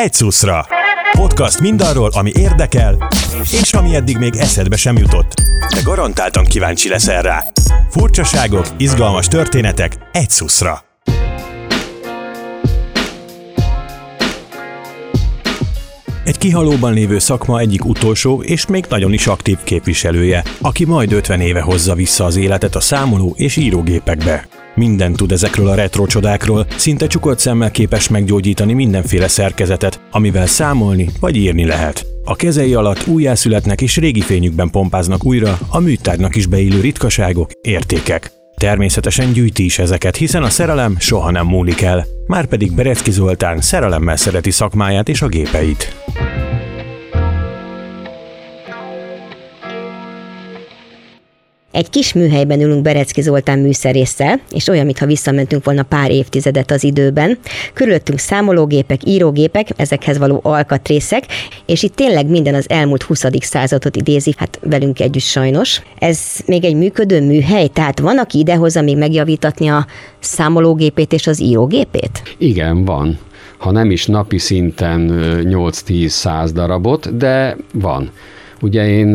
egy szuszra. Podcast mindarról, ami érdekel, és ami eddig még eszedbe sem jutott. De garantáltan kíváncsi leszel rá. Furcsaságok, izgalmas történetek egy szuszra. Egy kihalóban lévő szakma egyik utolsó és még nagyon is aktív képviselője, aki majd 50 éve hozza vissza az életet a számoló és írógépekbe. Minden tud ezekről a retro csodákról, szinte csukott szemmel képes meggyógyítani mindenféle szerkezetet, amivel számolni vagy írni lehet. A kezei alatt újjászületnek és régi fényükben pompáznak újra a műtárnak is beillő ritkaságok, értékek. Természetesen gyűjti is ezeket, hiszen a szerelem soha nem múlik el. Márpedig Berecki Zoltán szerelemmel szereti szakmáját és a gépeit. Egy kis műhelyben ülünk Berecki Zoltán műszerésszel, és olyan, mintha visszamentünk volna pár évtizedet az időben. Körülöttünk számológépek, írógépek, ezekhez való alkatrészek, és itt tényleg minden az elmúlt 20. századot idézi, hát velünk együtt sajnos. Ez még egy működő műhely, tehát van, aki idehozza még megjavítatni a számológépét és az írógépét? Igen, van ha nem is napi szinten 8-10-100 darabot, de van. Ugye én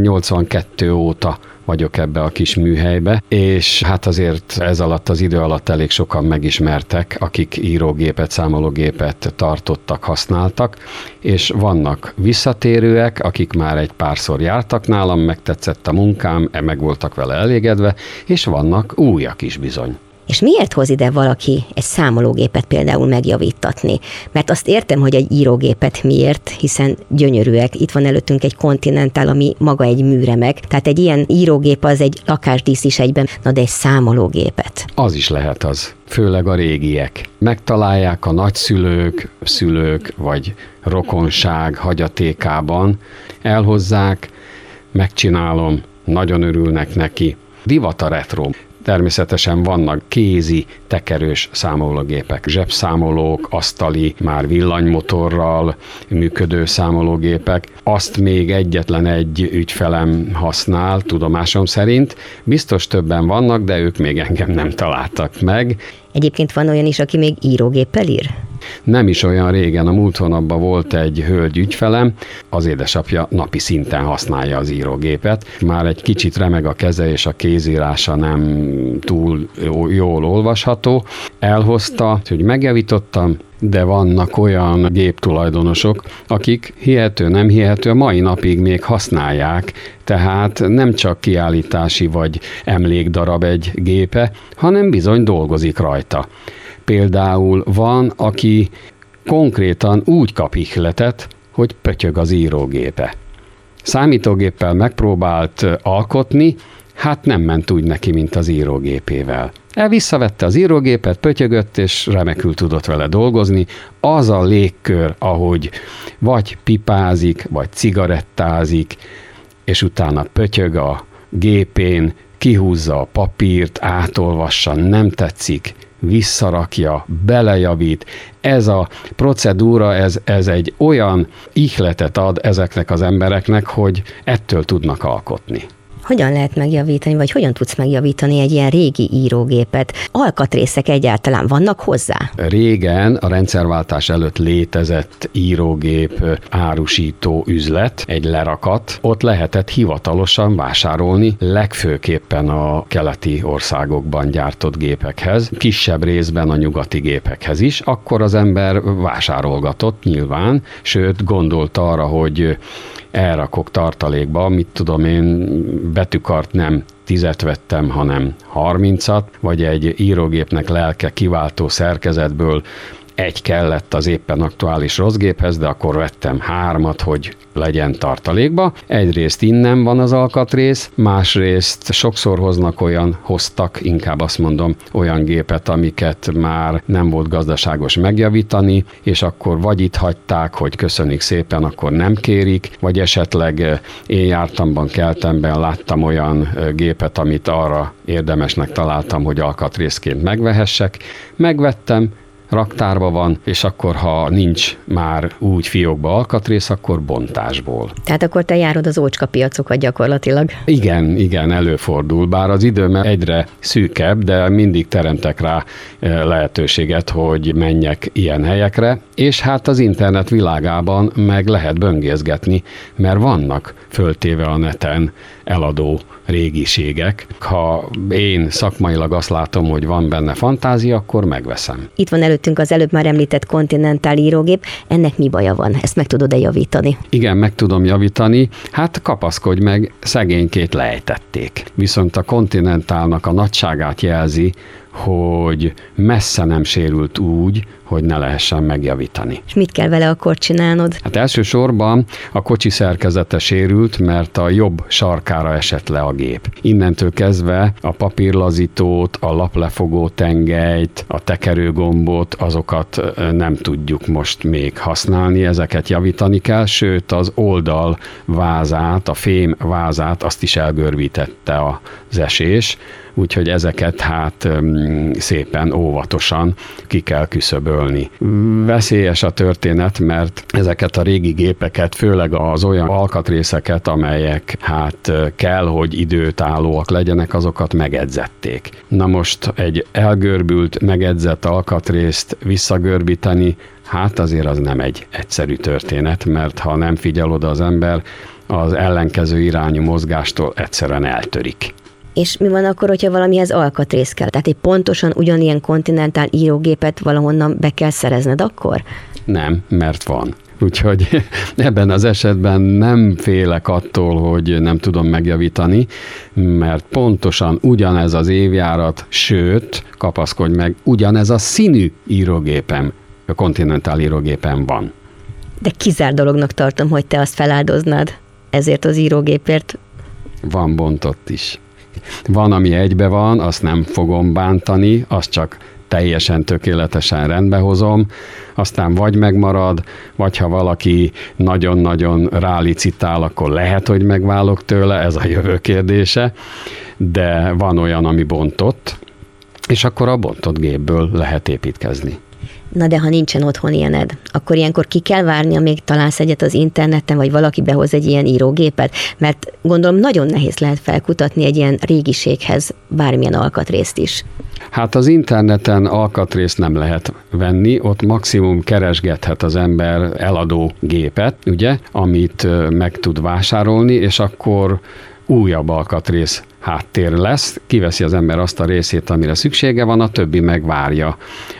82 óta vagyok ebbe a kis műhelybe, és hát azért ez alatt az idő alatt elég sokan megismertek, akik írógépet, számológépet tartottak, használtak, és vannak visszatérőek, akik már egy párszor jártak nálam, megtetszett a munkám, meg voltak vele elégedve, és vannak újak is bizony. És miért hoz ide valaki egy számológépet például megjavítatni? Mert azt értem, hogy egy írógépet miért, hiszen gyönyörűek. Itt van előttünk egy kontinentál, ami maga egy műremek. Tehát egy ilyen írógép az egy lakásdísz is egyben, na de egy számológépet. Az is lehet az, főleg a régiek. Megtalálják a nagyszülők, szülők vagy rokonság hagyatékában, elhozzák, megcsinálom, nagyon örülnek neki. Divat a retro. Természetesen vannak kézi, tekerős számológépek, zsebszámolók, asztali, már villanymotorral működő számológépek. Azt még egyetlen egy ügyfelem használ, tudomásom szerint. Biztos többen vannak, de ők még engem nem találtak meg. Egyébként van olyan is, aki még írógéppel ír? Nem is olyan régen, a múlt hónapban volt egy hölgy ügyfelem, az édesapja napi szinten használja az írógépet. Már egy kicsit remeg a keze, és a kézírása nem túl jól olvasható. Elhozta, hogy megjavítottam, de vannak olyan géptulajdonosok, akik hihető, nem hihető, a mai napig még használják, tehát nem csak kiállítási vagy emlékdarab egy gépe, hanem bizony dolgozik rajta. Például van, aki konkrétan úgy kap ihletet, hogy pötyög az írógépe. Számítógéppel megpróbált alkotni, hát nem ment úgy neki, mint az írógépével. El visszavette az írógépet, pötyögött, és remekül tudott vele dolgozni. Az a légkör, ahogy vagy pipázik, vagy cigarettázik, és utána pötyög a gépén, kihúzza a papírt, átolvassa, nem tetszik, visszarakja, belejavít. Ez a procedúra, ez, ez egy olyan ihletet ad ezeknek az embereknek, hogy ettől tudnak alkotni hogyan lehet megjavítani, vagy hogyan tudsz megjavítani egy ilyen régi írógépet? Alkatrészek egyáltalán vannak hozzá? Régen a rendszerváltás előtt létezett írógép árusító üzlet, egy lerakat, ott lehetett hivatalosan vásárolni, legfőképpen a keleti országokban gyártott gépekhez, kisebb részben a nyugati gépekhez is, akkor az ember vásárolgatott nyilván, sőt gondolt arra, hogy elrakok tartalékba, mit tudom én, betűkart nem tizet vettem, hanem harmincat, vagy egy írógépnek lelke kiváltó szerkezetből egy kellett az éppen aktuális rossz géphez, de akkor vettem hármat, hogy legyen tartalékba. Egyrészt innen van az alkatrész, másrészt sokszor hoznak olyan, hoztak, inkább azt mondom, olyan gépet, amiket már nem volt gazdaságos megjavítani, és akkor vagy itt hagyták, hogy köszönik szépen, akkor nem kérik, vagy esetleg eh, én jártamban, keltemben láttam olyan eh, gépet, amit arra érdemesnek találtam, hogy alkatrészként megvehessek. Megvettem, raktárba van, és akkor ha nincs már úgy fiókba alkatrész, akkor bontásból. Tehát akkor te járod az ócska piacokat gyakorlatilag. Igen, igen, előfordul, bár az idő egyre szűkebb, de mindig teremtek rá eh, lehetőséget, hogy menjek ilyen helyekre, és hát az internet világában meg lehet böngészgetni, mert vannak föltéve a neten eladó régiségek. Ha én szakmailag azt látom, hogy van benne fantázia, akkor megveszem. Itt van előttünk az előbb már említett kontinentál írógép. Ennek mi baja van? Ezt meg tudod-e javítani? Igen, meg tudom javítani. Hát kapaszkodj meg, szegénykét lejtették. Viszont a kontinentálnak a nagyságát jelzi, hogy messze nem sérült úgy, hogy ne lehessen megjavítani. És mit kell vele akkor csinálnod? Hát elsősorban a kocsi szerkezete sérült, mert a jobb sarkára esett le a gép. Innentől kezdve a papírlazítót, a laplefogó tengelyt, a tekerőgombot, azokat nem tudjuk most még használni, ezeket javítani kell, sőt az oldal vázát, a fém vázát, azt is elgörbítette az esés, úgyhogy ezeket hát szépen óvatosan ki kell küszöbölni. Veszélyes a történet, mert ezeket a régi gépeket, főleg az olyan alkatrészeket, amelyek hát kell, hogy időtállóak legyenek, azokat megedzették. Na most egy elgörbült, megedzett alkatrészt visszagörbíteni, hát azért az nem egy egyszerű történet, mert ha nem figyel oda az ember, az ellenkező irányú mozgástól egyszerűen eltörik. És mi van akkor, hogyha valamihez alkatrész kell? Tehát egy pontosan ugyanilyen kontinentál írógépet valahonnan be kell szerezned akkor? Nem, mert van. Úgyhogy ebben az esetben nem félek attól, hogy nem tudom megjavítani, mert pontosan ugyanez az évjárat, sőt, kapaszkodj meg, ugyanez a színű írógépem, a kontinentál írógépem van. De kizár dolognak tartom, hogy te azt feláldoznád ezért az írógépért. Van bontott is. Van, ami egybe van, azt nem fogom bántani, azt csak teljesen tökéletesen rendbe hozom, aztán vagy megmarad, vagy ha valaki nagyon-nagyon rálicitál, akkor lehet, hogy megválok tőle, ez a jövő kérdése, de van olyan, ami bontott, és akkor a bontott gépből lehet építkezni. Na de ha nincsen otthon ilyened, akkor ilyenkor ki kell várni, amíg találsz egyet az interneten, vagy valaki behoz egy ilyen írógépet? Mert gondolom nagyon nehéz lehet felkutatni egy ilyen régiséghez bármilyen alkatrészt is. Hát az interneten alkatrészt nem lehet venni, ott maximum keresgethet az ember eladó gépet, ugye, amit meg tud vásárolni, és akkor újabb alkatrész háttér lesz, kiveszi az ember azt a részét, amire szüksége van, a többi megvárja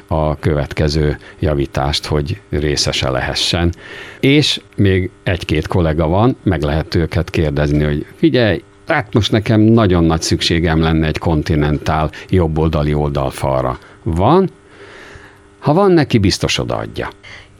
a következő javítást, hogy részese lehessen. És még egy-két kollega van, meg lehet őket kérdezni, hogy figyelj, hát most nekem nagyon nagy szükségem lenne egy kontinentál jobboldali oldalfalra. Van? Ha van neki, biztos odaadja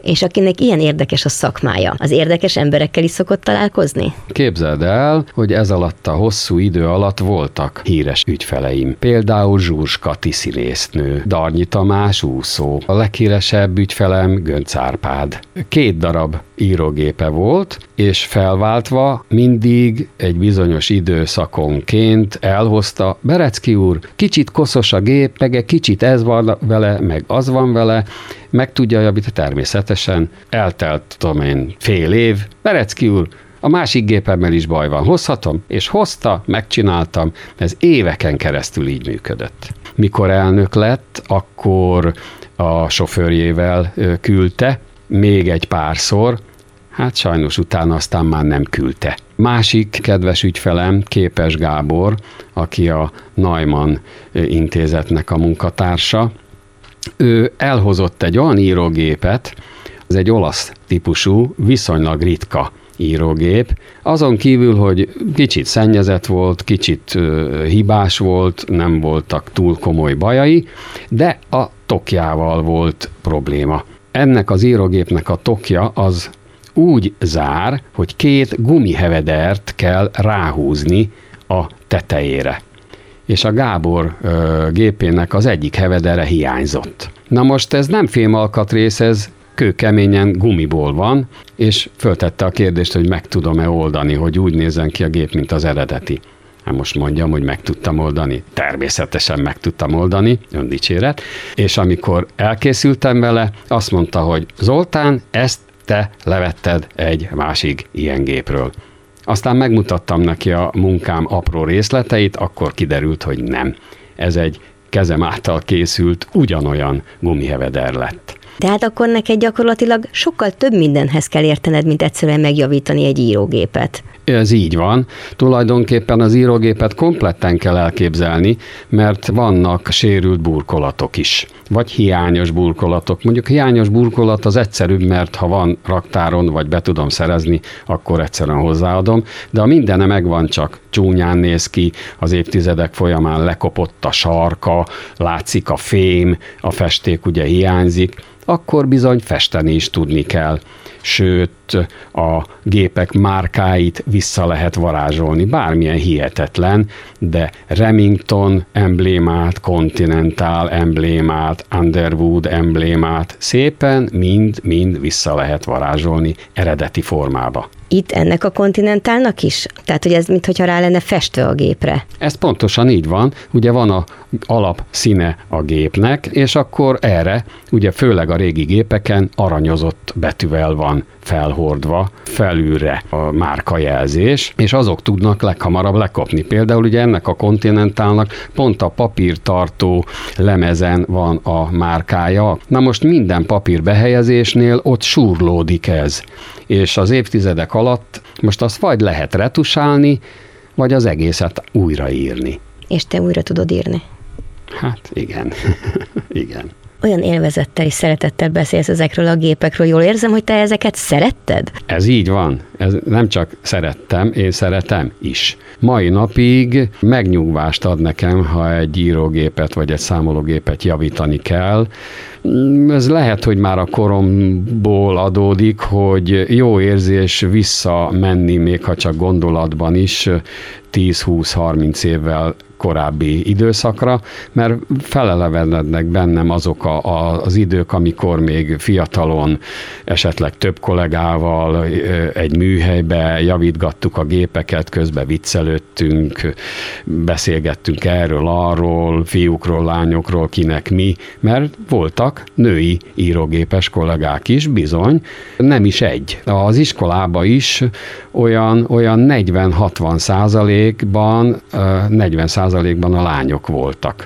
és akinek ilyen érdekes a szakmája, az érdekes emberekkel is szokott találkozni? Képzeld el, hogy ez alatt a hosszú idő alatt voltak híres ügyfeleim. Például Zsuzska tiszirésznő, Darnyi Tamás úszó, a leghíresebb ügyfelem Gönc Árpád. Két darab írógépe volt, és felváltva mindig egy bizonyos időszakonként elhozta, Berecki úr, kicsit koszos a gép, meg egy kicsit ez van vele, meg az van vele, meg tudja javítani természetesen. Eltelt, tudom én, fél év. Berecki úr, a másik gépemmel is baj van, hozhatom? És hozta, megcsináltam, ez éveken keresztül így működött. Mikor elnök lett, akkor a sofőrjével küldte, még egy párszor, hát sajnos utána aztán már nem küldte. Másik kedves ügyfelem, Képes Gábor, aki a Neumann intézetnek a munkatársa, ő elhozott egy olyan írógépet, ez egy olasz típusú, viszonylag ritka írógép. Azon kívül, hogy kicsit szennyezett volt, kicsit hibás volt, nem voltak túl komoly bajai, de a tokjával volt probléma. Ennek az írógépnek a tokja az úgy zár, hogy két gumihevedert kell ráhúzni a tetejére és a Gábor ö, gépének az egyik hevedere hiányzott. Na most ez nem fémalkatrész, ez kőkeményen gumiból van, és föltette a kérdést, hogy meg tudom-e oldani, hogy úgy nézzen ki a gép, mint az eredeti. Hát most mondjam, hogy meg tudtam oldani. Természetesen meg tudtam oldani, öndicséret. És amikor elkészültem vele, azt mondta, hogy Zoltán, ezt te levetted egy másik ilyen gépről. Aztán megmutattam neki a munkám apró részleteit, akkor kiderült, hogy nem. Ez egy kezem által készült ugyanolyan gumiheveder lett. Tehát akkor neked gyakorlatilag sokkal több mindenhez kell értened, mint egyszerűen megjavítani egy írógépet. Ez így van. Tulajdonképpen az írógépet kompletten kell elképzelni, mert vannak sérült burkolatok is, vagy hiányos burkolatok. Mondjuk hiányos burkolat az egyszerűbb, mert ha van raktáron, vagy be tudom szerezni, akkor egyszerűen hozzáadom, de a mindene megvan, csak csúnyán néz ki, az évtizedek folyamán lekopott a sarka, látszik a fém, a festék ugye hiányzik, akkor bizony festeni is tudni kell sőt a gépek márkáit vissza lehet varázsolni. Bármilyen hihetetlen, de Remington emblémát, Continental emblémát, Underwood emblémát szépen mind-mind vissza lehet varázsolni eredeti formába itt ennek a kontinentálnak is? Tehát, hogy ez mintha rá lenne festve a gépre. Ez pontosan így van. Ugye van a alap színe a gépnek, és akkor erre, ugye főleg a régi gépeken aranyozott betűvel van felhordva felülre a márkajelzés, és azok tudnak leghamarabb lekopni. Például ugye ennek a kontinentálnak pont a papírtartó lemezen van a márkája. Na most minden papír behelyezésnél ott súrlódik ez, és az évtizedek alatt most azt vagy lehet retusálni, vagy az egészet újraírni. És te újra tudod írni? Hát igen, igen olyan élvezettel és szeretettel beszélsz ezekről a gépekről. Jól érzem, hogy te ezeket szeretted? Ez így van. Ez nem csak szerettem, én szeretem is. Mai napig megnyugvást ad nekem, ha egy írógépet vagy egy számológépet javítani kell. Ez lehet, hogy már a koromból adódik, hogy jó érzés visszamenni, még ha csak gondolatban is, 10-20-30 évvel korábbi időszakra, mert felelevenednek bennem azok a, a, az idők, amikor még fiatalon, esetleg több kollégával egy műhelybe javítgattuk a gépeket, közben viccelődtünk, beszélgettünk erről, arról, fiúkról, lányokról, kinek mi, mert voltak női írógépes kollégák is, bizony, nem is egy. Az iskolába is olyan, olyan 40-60 százalékban, 40 százalékban a lányok voltak.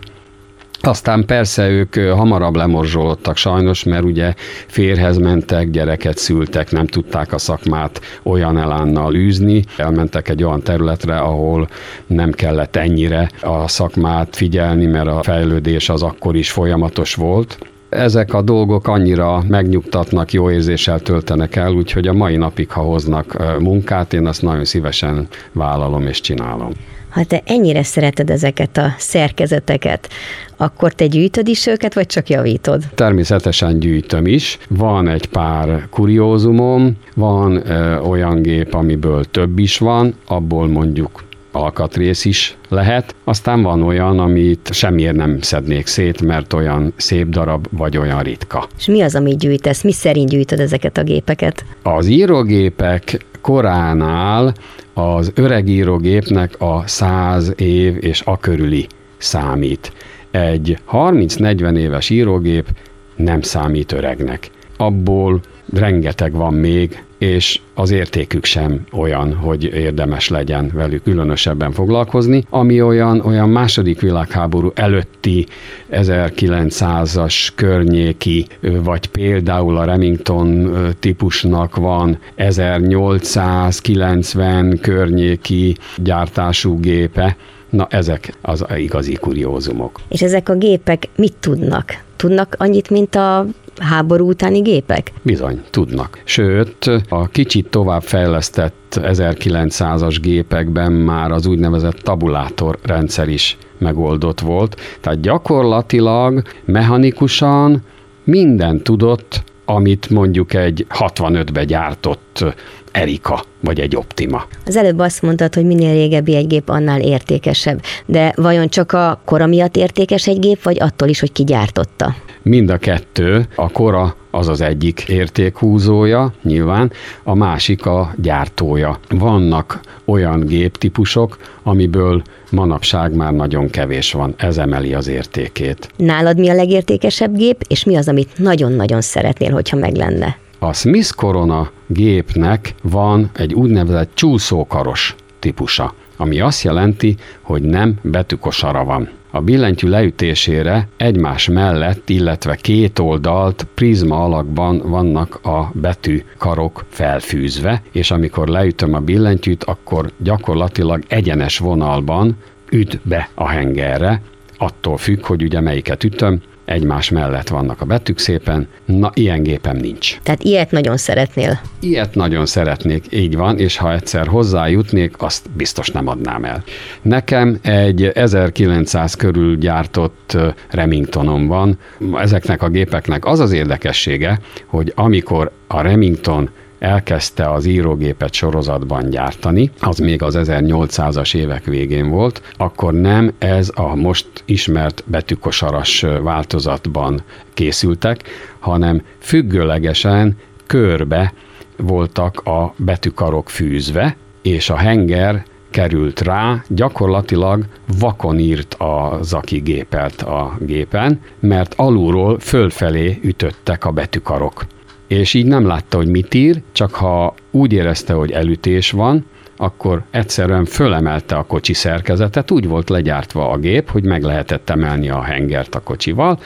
Aztán persze ők hamarabb lemorzsolódtak sajnos, mert ugye férhez mentek, gyereket szültek, nem tudták a szakmát olyan elánnal űzni. Elmentek egy olyan területre, ahol nem kellett ennyire a szakmát figyelni, mert a fejlődés az akkor is folyamatos volt. Ezek a dolgok annyira megnyugtatnak, jó érzéssel töltenek el, úgyhogy a mai napig, ha hoznak munkát, én azt nagyon szívesen vállalom és csinálom. Ha te ennyire szereted ezeket a szerkezeteket, akkor te gyűjtöd is őket, vagy csak javítod? Természetesen gyűjtöm is. Van egy pár kuriózumom, van ö, olyan gép, amiből több is van, abból mondjuk alkatrész is lehet. Aztán van olyan, amit semmiért nem szednék szét, mert olyan szép darab, vagy olyan ritka. És mi az, amit gyűjtesz? Mi szerint gyűjtöd ezeket a gépeket? Az írógépek koránál az öreg írógépnek a száz év és a körüli számít. Egy 30-40 éves írógép nem számít öregnek. Abból rengeteg van még, és az értékük sem olyan, hogy érdemes legyen velük különösebben foglalkozni, ami olyan, olyan második világháború előtti 1900-as környéki, vagy például a Remington típusnak van 1890 környéki gyártású gépe, Na, ezek az igazi kuriózumok. És ezek a gépek mit tudnak? Tudnak annyit, mint a háború utáni gépek? Bizony, tudnak. Sőt, a kicsit tovább fejlesztett 1900-as gépekben már az úgynevezett tabulátor rendszer is megoldott volt. Tehát gyakorlatilag mechanikusan minden tudott, amit mondjuk egy 65-be gyártott Erika, vagy egy Optima. Az előbb azt mondtad, hogy minél régebbi egy gép, annál értékesebb. De vajon csak a kora miatt értékes egy gép, vagy attól is, hogy ki gyártotta? Mind a kettő. A kora az az egyik értékhúzója, nyilván, a másik a gyártója. Vannak olyan géptípusok, amiből manapság már nagyon kevés van, ez emeli az értékét. Nálad mi a legértékesebb gép, és mi az, amit nagyon-nagyon szeretnél, hogyha meg lenne? A Smith Corona gépnek van egy úgynevezett csúszókaros típusa, ami azt jelenti, hogy nem betűkosara van. A billentyű leütésére egymás mellett, illetve két oldalt prizma alakban vannak a betűkarok felfűzve, és amikor leütöm a billentyűt, akkor gyakorlatilag egyenes vonalban üt be a hengerre, attól függ, hogy ugye melyiket ütöm, egymás mellett vannak a betűk szépen. Na, ilyen gépem nincs. Tehát ilyet nagyon szeretnél? Ilyet nagyon szeretnék, így van, és ha egyszer hozzájutnék, azt biztos nem adnám el. Nekem egy 1900 körül gyártott Remingtonom van. Ezeknek a gépeknek az az érdekessége, hogy amikor a Remington elkezdte az írógépet sorozatban gyártani, az még az 1800-as évek végén volt, akkor nem ez a most ismert betűkosaras változatban készültek, hanem függőlegesen körbe voltak a betűkarok fűzve, és a henger került rá, gyakorlatilag vakon írt az, aki gépelt a gépen, mert alulról fölfelé ütöttek a betűkarok és így nem látta, hogy mit ír, csak ha úgy érezte, hogy elütés van, akkor egyszerűen fölemelte a kocsi szerkezetet, úgy volt legyártva a gép, hogy meg lehetett emelni a hengert a kocsival,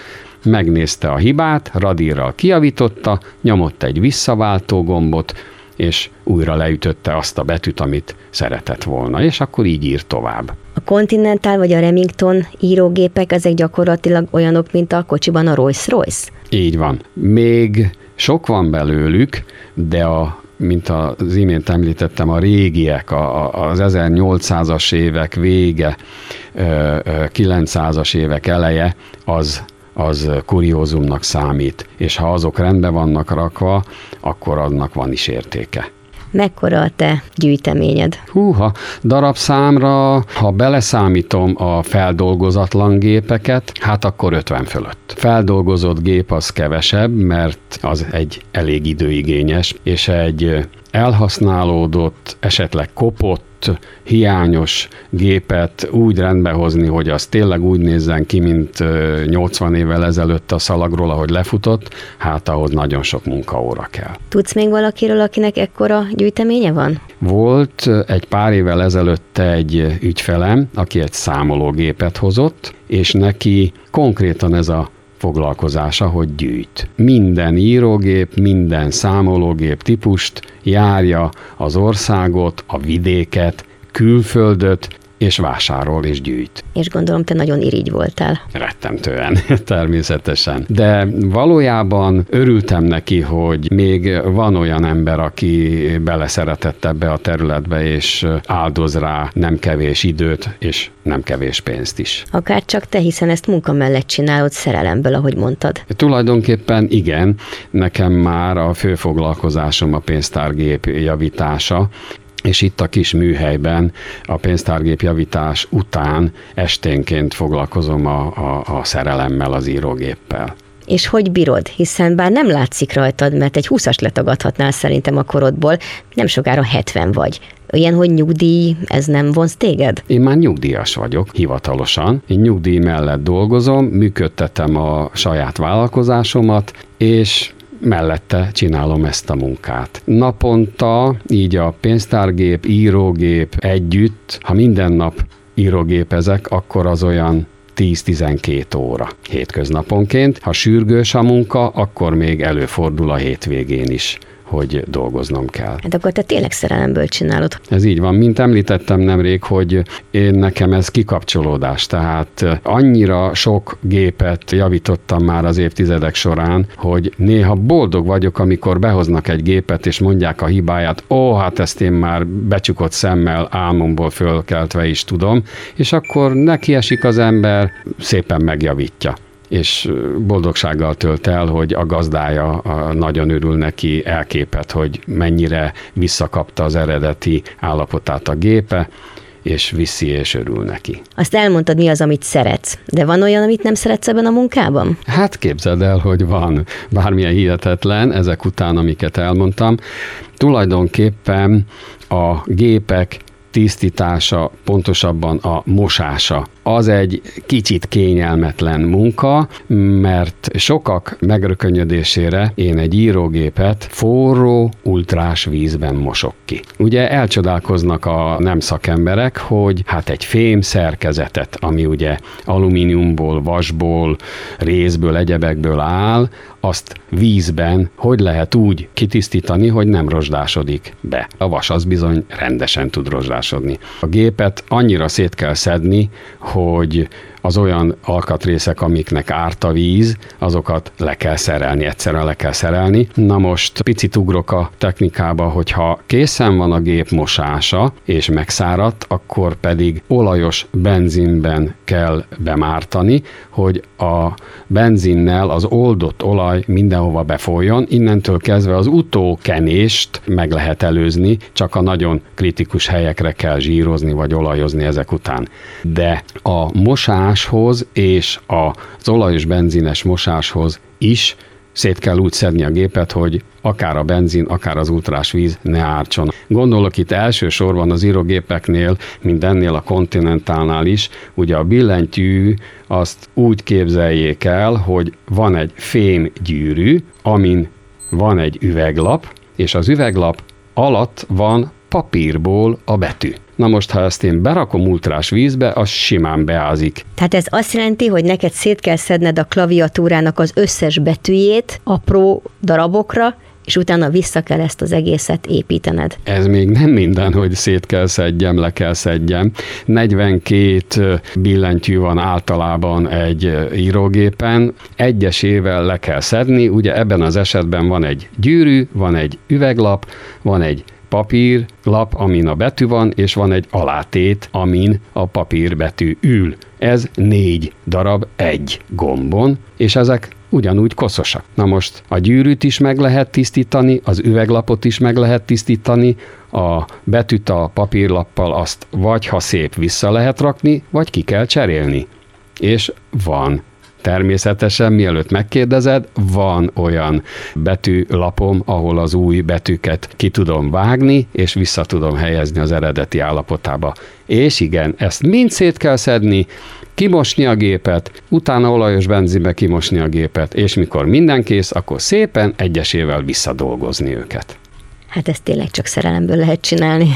megnézte a hibát, radírral kiavította, nyomott egy visszaváltó gombot, és újra leütötte azt a betűt, amit szeretett volna, és akkor így ír tovább. A Continental vagy a Remington írógépek, ezek gyakorlatilag olyanok, mint a kocsiban a Rolls-Royce? Így van. Még sok van belőlük, de a mint az imént említettem, a régiek, a, az 1800-as évek vége, 900-as évek eleje, az az kuriózumnak számít, és ha azok rendben vannak rakva, akkor annak van is értéke. Mekkora a te gyűjteményed? Húha, darabszámra, ha beleszámítom a feldolgozatlan gépeket, hát akkor 50 fölött. Feldolgozott gép az kevesebb, mert az egy elég időigényes, és egy elhasználódott, esetleg kopott, hiányos gépet úgy rendbehozni, hogy az tényleg úgy nézzen ki, mint 80 évvel ezelőtt a szalagról, ahogy lefutott, hát ahhoz nagyon sok munkaóra kell. Tudsz még valakiről, akinek ekkora gyűjteménye van? Volt egy pár évvel ezelőtt egy ügyfelem, aki egy számológépet hozott, és neki konkrétan ez a foglalkozása, hogy gyűjt. Minden írógép, minden számológép típust járja az országot, a vidéket, külföldöt, és vásárol és gyűjt. És gondolom, te nagyon irigy voltál. Rettentően, természetesen. De valójában örültem neki, hogy még van olyan ember, aki beleszeretett ebbe a területbe, és áldoz rá nem kevés időt, és nem kevés pénzt is. Akár csak te, hiszen ezt munka mellett csinálod szerelemből, ahogy mondtad. Tulajdonképpen igen, nekem már a fő foglalkozásom a pénztárgép javítása, és itt a kis műhelyben a pénztárgép javítás után esténként foglalkozom a, a, a szerelemmel, az írógéppel. És hogy bírod? Hiszen bár nem látszik rajtad, mert egy 20-as letagadhatnál szerintem a korodból, nem sokára 70 vagy. Ilyen, hogy nyugdíj, ez nem vonz téged? Én már nyugdíjas vagyok, hivatalosan. Én nyugdíj mellett dolgozom, működtetem a saját vállalkozásomat, és mellette csinálom ezt a munkát. Naponta így a pénztárgép, írógép együtt, ha minden nap írógépezek, akkor az olyan 10-12 óra hétköznaponként. Ha sürgős a munka, akkor még előfordul a hétvégén is hogy dolgoznom kell. Hát akkor te tényleg szerelemből csinálod. Ez így van. Mint említettem nemrég, hogy én nekem ez kikapcsolódás, tehát annyira sok gépet javítottam már az évtizedek során, hogy néha boldog vagyok, amikor behoznak egy gépet, és mondják a hibáját, ó, hát ezt én már becsukott szemmel, álmomból fölkeltve is tudom, és akkor neki esik az ember, szépen megjavítja és boldogsággal tölt el, hogy a gazdája nagyon örül neki, elképet, hogy mennyire visszakapta az eredeti állapotát a gépe, és viszi, és örül neki. Azt elmondtad, mi az, amit szeretsz, de van olyan, amit nem szeretsz ebben a munkában? Hát képzeld el, hogy van bármilyen hihetetlen, ezek után, amiket elmondtam. Tulajdonképpen a gépek tisztítása, pontosabban a mosása. Az egy kicsit kényelmetlen munka, mert sokak megrökönyödésére én egy írógépet forró, ultrás vízben mosok ki. Ugye elcsodálkoznak a nem szakemberek, hogy hát egy fém szerkezetet, ami ugye alumíniumból, vasból, részből, egyebekből áll, azt vízben hogy lehet úgy kitisztítani, hogy nem rozsdásodik be. A vas az bizony rendesen tud rozsdásodni. A gépet annyira szét kell szedni, hogy az olyan alkatrészek, amiknek árt a víz, azokat le kell szerelni, egyszerűen le kell szerelni. Na most picit ugrok a technikába, hogyha készen van a gép mosása, és megszáradt, akkor pedig olajos benzinben kell bemártani, hogy a benzinnel az oldott olaj mindenhova befolyjon, innentől kezdve az utókenést meg lehet előzni, csak a nagyon kritikus helyekre kell zsírozni vagy olajozni ezek után. De a mosás mosáshoz és az olajos benzines mosáshoz is szét kell úgy szedni a gépet, hogy akár a benzin, akár az ultrás víz ne ártson. Gondolok itt elsősorban az írógépeknél, mint ennél a kontinentálnál is, ugye a billentyű azt úgy képzeljék el, hogy van egy fém gyűrű, amin van egy üveglap, és az üveglap alatt van papírból a betű. Na most, ha ezt én berakom ultrás vízbe, az simán beázik. Tehát ez azt jelenti, hogy neked szét kell szedned a klaviatúrának az összes betűjét apró darabokra, és utána vissza kell ezt az egészet építened. Ez még nem minden, hogy szét kell szedjem, le kell szedjem. 42 billentyű van általában egy írógépen, egyesével le kell szedni, ugye ebben az esetben van egy gyűrű, van egy üveglap, van egy papír lap, amin a betű van, és van egy alátét, amin a papírbetű ül. Ez négy darab egy gombon, és ezek ugyanúgy koszosak. Na most a gyűrűt is meg lehet tisztítani, az üveglapot is meg lehet tisztítani, a betűt a papírlappal azt vagy ha szép vissza lehet rakni, vagy ki kell cserélni. És van Természetesen, mielőtt megkérdezed, van olyan betűlapom, ahol az új betűket ki tudom vágni, és vissza tudom helyezni az eredeti állapotába. És igen, ezt mind szét kell szedni, kimosni a gépet, utána olajos benzinbe kimosni a gépet, és mikor minden kész, akkor szépen egyesével visszadolgozni őket. Hát ezt tényleg csak szerelemből lehet csinálni.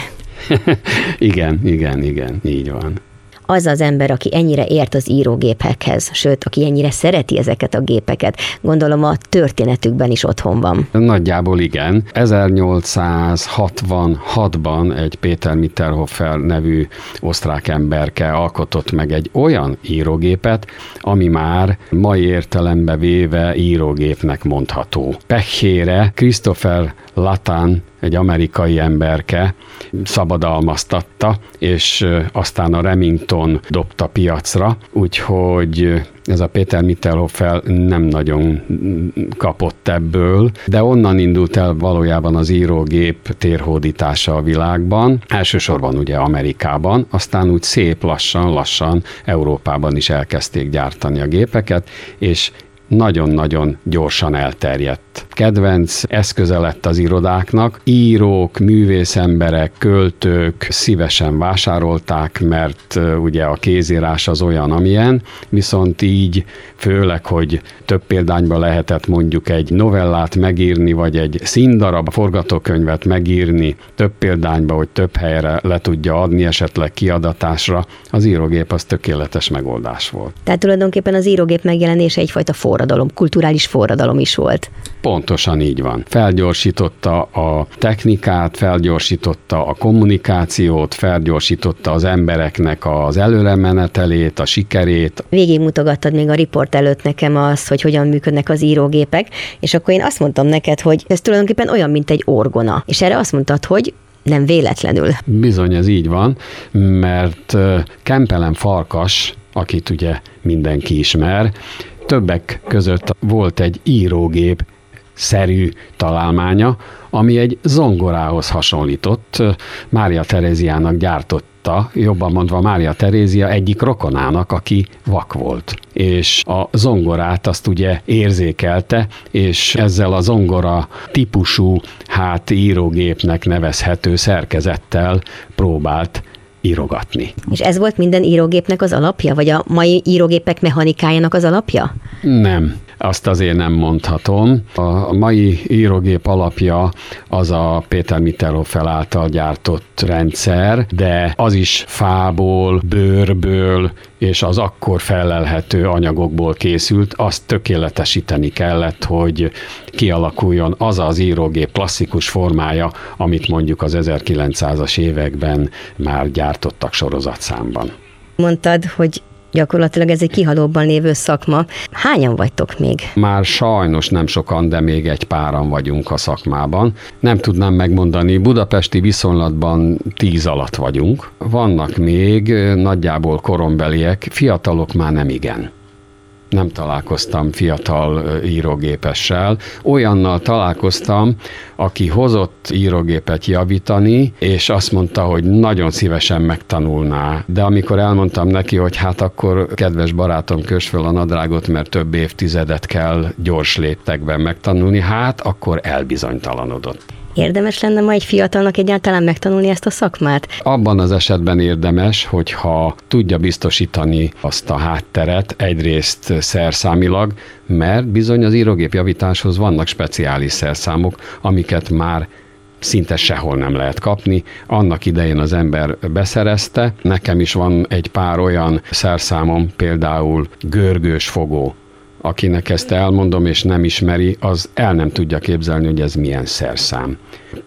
igen, igen, igen, így van az az ember, aki ennyire ért az írógépekhez, sőt, aki ennyire szereti ezeket a gépeket, gondolom a történetükben is otthon van. Nagyjából igen. 1866-ban egy Péter Mitterhofer nevű osztrák emberke alkotott meg egy olyan írógépet, ami már mai értelembe véve írógépnek mondható. Pechére Christopher Latán egy amerikai emberke szabadalmaztatta, és aztán a Remington dobta piacra, úgyhogy ez a Péter Mittelhoffel nem nagyon kapott ebből, de onnan indult el valójában az írógép térhódítása a világban, elsősorban ugye Amerikában, aztán úgy szép lassan-lassan Európában is elkezdték gyártani a gépeket, és nagyon-nagyon gyorsan elterjedt. Kedvenc eszköze lett az irodáknak. Írók, művészemberek, költők szívesen vásárolták, mert ugye a kézírás az olyan, amilyen, viszont így főleg, hogy több példányban lehetett mondjuk egy novellát megírni, vagy egy színdarab forgatókönyvet megírni több példányba, hogy több helyre le tudja adni, esetleg kiadatásra, az írógép az tökéletes megoldás volt. Tehát tulajdonképpen az írógép megjelenése egyfajta forradalom, kulturális forradalom is volt. Pontosan így van. Felgyorsította a technikát, felgyorsította a kommunikációt, felgyorsította az embereknek az előremenetelét, a sikerét. Végig mutogattad még a riport előtt nekem az, hogy hogyan működnek az írógépek, és akkor én azt mondtam neked, hogy ez tulajdonképpen olyan, mint egy orgona. És erre azt mondtad, hogy nem véletlenül. Bizony, ez így van, mert Kempelen Farkas, akit ugye mindenki ismer, többek között volt egy írógép szerű találmánya, ami egy zongorához hasonlított, Mária Teréziának gyártotta, jobban mondva Mária Terézia egyik rokonának, aki vak volt. És a zongorát azt ugye érzékelte, és ezzel a zongora típusú, hát írógépnek nevezhető szerkezettel próbált írogatni. És ez volt minden írógépnek az alapja, vagy a mai írógépek mechanikájának az alapja? Nem azt azért nem mondhatom. A mai írógép alapja az a Péter Mitterhoff által gyártott rendszer, de az is fából, bőrből és az akkor felelhető anyagokból készült, azt tökéletesíteni kellett, hogy kialakuljon az az írógép klasszikus formája, amit mondjuk az 1900-as években már gyártottak sorozatszámban. Mondtad, hogy Gyakorlatilag ez egy kihalóban lévő szakma. Hányan vagytok még? Már sajnos nem sokan, de még egy páran vagyunk a szakmában. Nem tudnám megmondani, budapesti viszonylatban tíz alatt vagyunk. Vannak még nagyjából korombeliek, fiatalok már nem igen nem találkoztam fiatal írógépessel. Olyannal találkoztam, aki hozott írógépet javítani, és azt mondta, hogy nagyon szívesen megtanulná. De amikor elmondtam neki, hogy hát akkor kedves barátom, kös fel a nadrágot, mert több évtizedet kell gyors léptekben megtanulni, hát akkor elbizonytalanodott. Érdemes lenne ma egy fiatalnak egyáltalán megtanulni ezt a szakmát? Abban az esetben érdemes, hogyha tudja biztosítani azt a hátteret, egyrészt szerszámilag, mert bizony az írógép javításhoz vannak speciális szerszámok, amiket már szinte sehol nem lehet kapni. Annak idején az ember beszerezte, nekem is van egy pár olyan szerszámom, például görgős fogó, akinek ezt elmondom és nem ismeri, az el nem tudja képzelni, hogy ez milyen szerszám.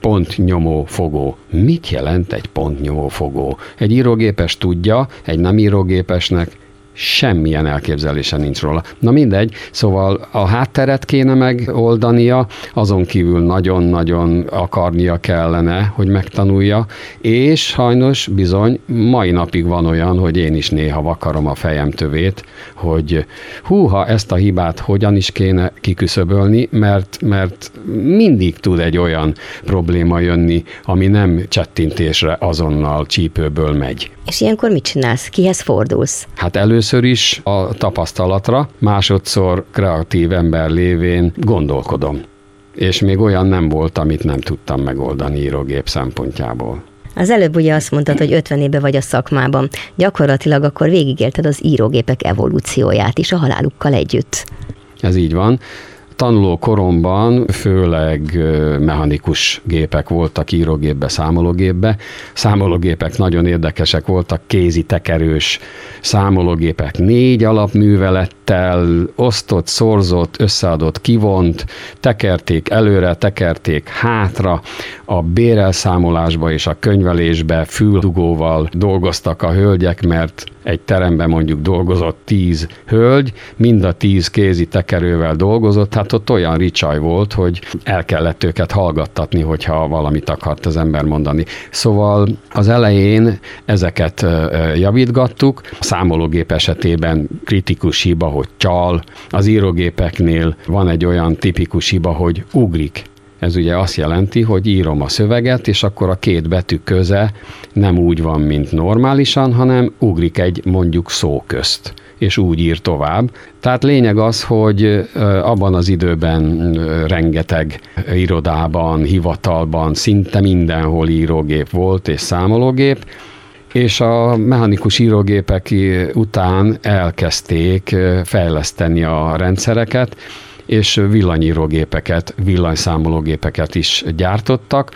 Pontnyomó fogó. Mit jelent egy pontnyomó fogó? Egy írógépes tudja, egy nem írógépesnek semmilyen elképzelése nincs róla. Na mindegy, szóval a hátteret kéne megoldania, azon kívül nagyon-nagyon akarnia kellene, hogy megtanulja, és sajnos bizony mai napig van olyan, hogy én is néha vakarom a fejem tövét, hogy húha, ezt a hibát hogyan is kéne kiküszöbölni, mert, mert mindig tud egy olyan probléma jönni, ami nem csettintésre azonnal csípőből megy. És ilyenkor mit csinálsz? Kihez fordulsz? Hát először is a tapasztalatra, másodszor kreatív ember lévén gondolkodom. És még olyan nem volt, amit nem tudtam megoldani írógép szempontjából. Az előbb ugye azt mondtad, hogy 50 éve vagy a szakmában. Gyakorlatilag akkor végigélted az írógépek evolúcióját is a halálukkal együtt. Ez így van tanuló koromban főleg mechanikus gépek voltak írógépbe, számológépbe. Számológépek nagyon érdekesek voltak, kézi tekerős számológépek négy alapművelettel, osztott, szorzott, összeadott, kivont, tekerték előre, tekerték hátra, a bérelszámolásba és a könyvelésbe füldugóval dolgoztak a hölgyek, mert egy teremben mondjuk dolgozott tíz hölgy, mind a tíz kézi tekerővel dolgozott, hát ott olyan ricsaj volt, hogy el kellett őket hallgattatni, hogyha valamit akart az ember mondani. Szóval az elején ezeket javítgattuk, a számológép esetében kritikus hiba, hogy csal, az írógépeknél van egy olyan tipikus hiba, hogy ugrik. Ez ugye azt jelenti, hogy írom a szöveget, és akkor a két betű köze nem úgy van, mint normálisan, hanem ugrik egy mondjuk szó közt és úgy ír tovább. Tehát lényeg az, hogy abban az időben rengeteg irodában, hivatalban, szinte mindenhol írógép volt és számológép, és a mechanikus írógépek után elkezdték fejleszteni a rendszereket, és villanyírógépeket, villanyszámológépeket is gyártottak.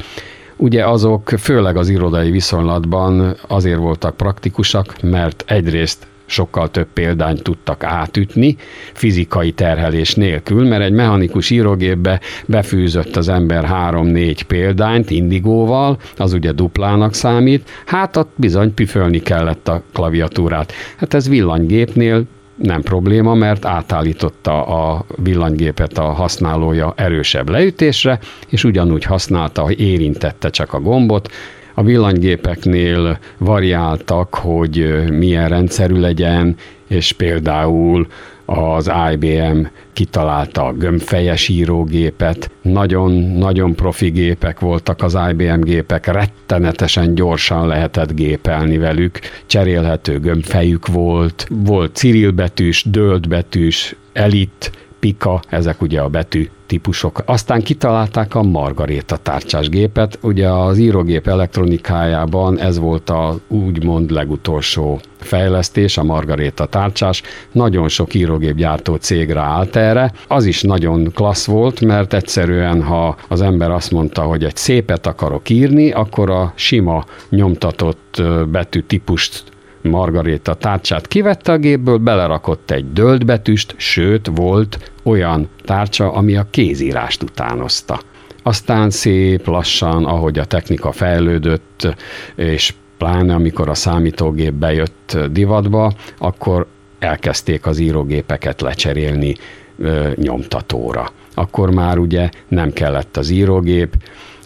Ugye azok főleg az irodai viszonylatban azért voltak praktikusak, mert egyrészt sokkal több példányt tudtak átütni fizikai terhelés nélkül, mert egy mechanikus írógépbe befűzött az ember három-négy példányt indigóval, az ugye duplának számít, hát ott bizony püfölni kellett a klaviatúrát. Hát ez villanygépnél nem probléma, mert átállította a villanygépet a használója erősebb leütésre, és ugyanúgy használta, hogy érintette csak a gombot, a villanygépeknél variáltak, hogy milyen rendszerű legyen, és például az IBM kitalálta a gömbfejes írógépet, nagyon-nagyon profi gépek voltak az IBM gépek, rettenetesen gyorsan lehetett gépelni velük, cserélhető gömbfejük volt, volt cirilbetűs, döltbetűs, elit, pika, ezek ugye a betű típusok. Aztán kitalálták a Margaréta tárcsás gépet, ugye az írógép elektronikájában ez volt a úgymond legutolsó fejlesztés, a Margaréta tárcsás. Nagyon sok írógépgyártó cégre állt erre. Az is nagyon klassz volt, mert egyszerűen, ha az ember azt mondta, hogy egy szépet akarok írni, akkor a sima nyomtatott betű típust Margaréta tárcsát kivette a gépből, belerakott egy döltbetűst, sőt, volt olyan tárcsa, ami a kézírást utánozta. Aztán szép lassan, ahogy a technika fejlődött, és pláne amikor a számítógép bejött divatba, akkor elkezdték az írógépeket lecserélni ö, nyomtatóra. Akkor már ugye nem kellett az írógép,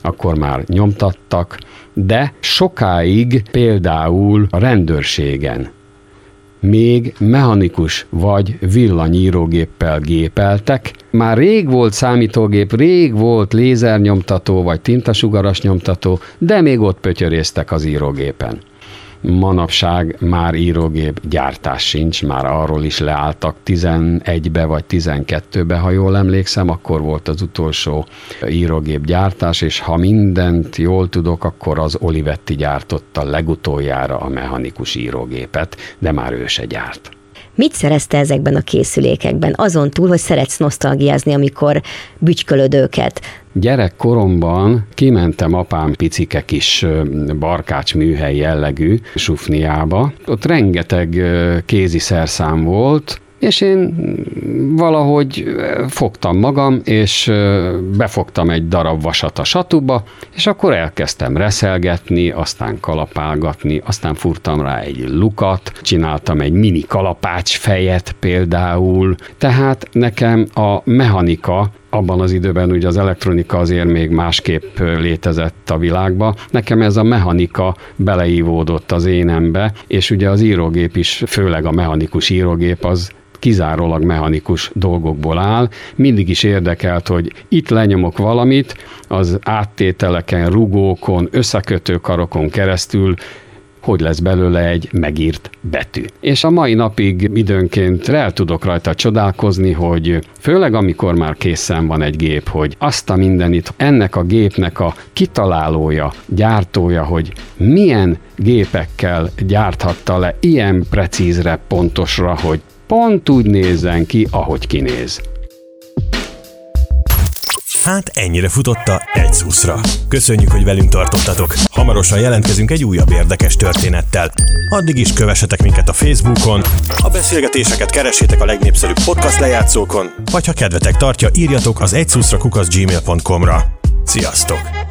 akkor már nyomtattak, de sokáig például a rendőrségen még mechanikus vagy villanyírógéppel gépeltek. Már rég volt számítógép, rég volt lézernyomtató vagy tintasugaras nyomtató, de még ott pötyöréztek az írógépen manapság már írógép gyártás sincs, már arról is leálltak 11-be vagy 12-be, ha jól emlékszem, akkor volt az utolsó írógép gyártás, és ha mindent jól tudok, akkor az Olivetti gyártotta legutoljára a mechanikus írógépet, de már ő se gyárt. Mit szerezte ezekben a készülékekben? Azon túl, hogy szeretsz nosztalgiázni, amikor bütykölöd őket. Gyerekkoromban kimentem apám picike kis barkács műhely jellegű sufniába. Ott rengeteg kézi szerszám volt, és én valahogy fogtam magam, és befogtam egy darab vasat a satuba, és akkor elkezdtem reszelgetni, aztán kalapálgatni, aztán furtam rá egy lukat, csináltam egy mini kalapács fejet például, tehát nekem a mechanika abban az időben ugye az elektronika azért még másképp létezett a világba. Nekem ez a mechanika beleívódott az énembe, és ugye az írógép is, főleg a mechanikus írógép az kizárólag mechanikus dolgokból áll. Mindig is érdekelt, hogy itt lenyomok valamit, az áttételeken, rugókon, összekötőkarokon keresztül hogy lesz belőle egy megírt betű. És a mai napig időnként el tudok rajta csodálkozni, hogy főleg amikor már készen van egy gép, hogy azt a mindenit, ennek a gépnek a kitalálója, gyártója, hogy milyen gépekkel gyárthatta le ilyen precízre, pontosra, hogy pont úgy nézzen ki, ahogy kinéz. Hát ennyire futotta egy szuszra. Köszönjük, hogy velünk tartottatok. Hamarosan jelentkezünk egy újabb érdekes történettel. Addig is kövessetek minket a Facebookon, a beszélgetéseket keressétek a legnépszerűbb podcast lejátszókon, vagy ha kedvetek tartja, írjatok az egyszuszra gmail.com-ra. Sziasztok!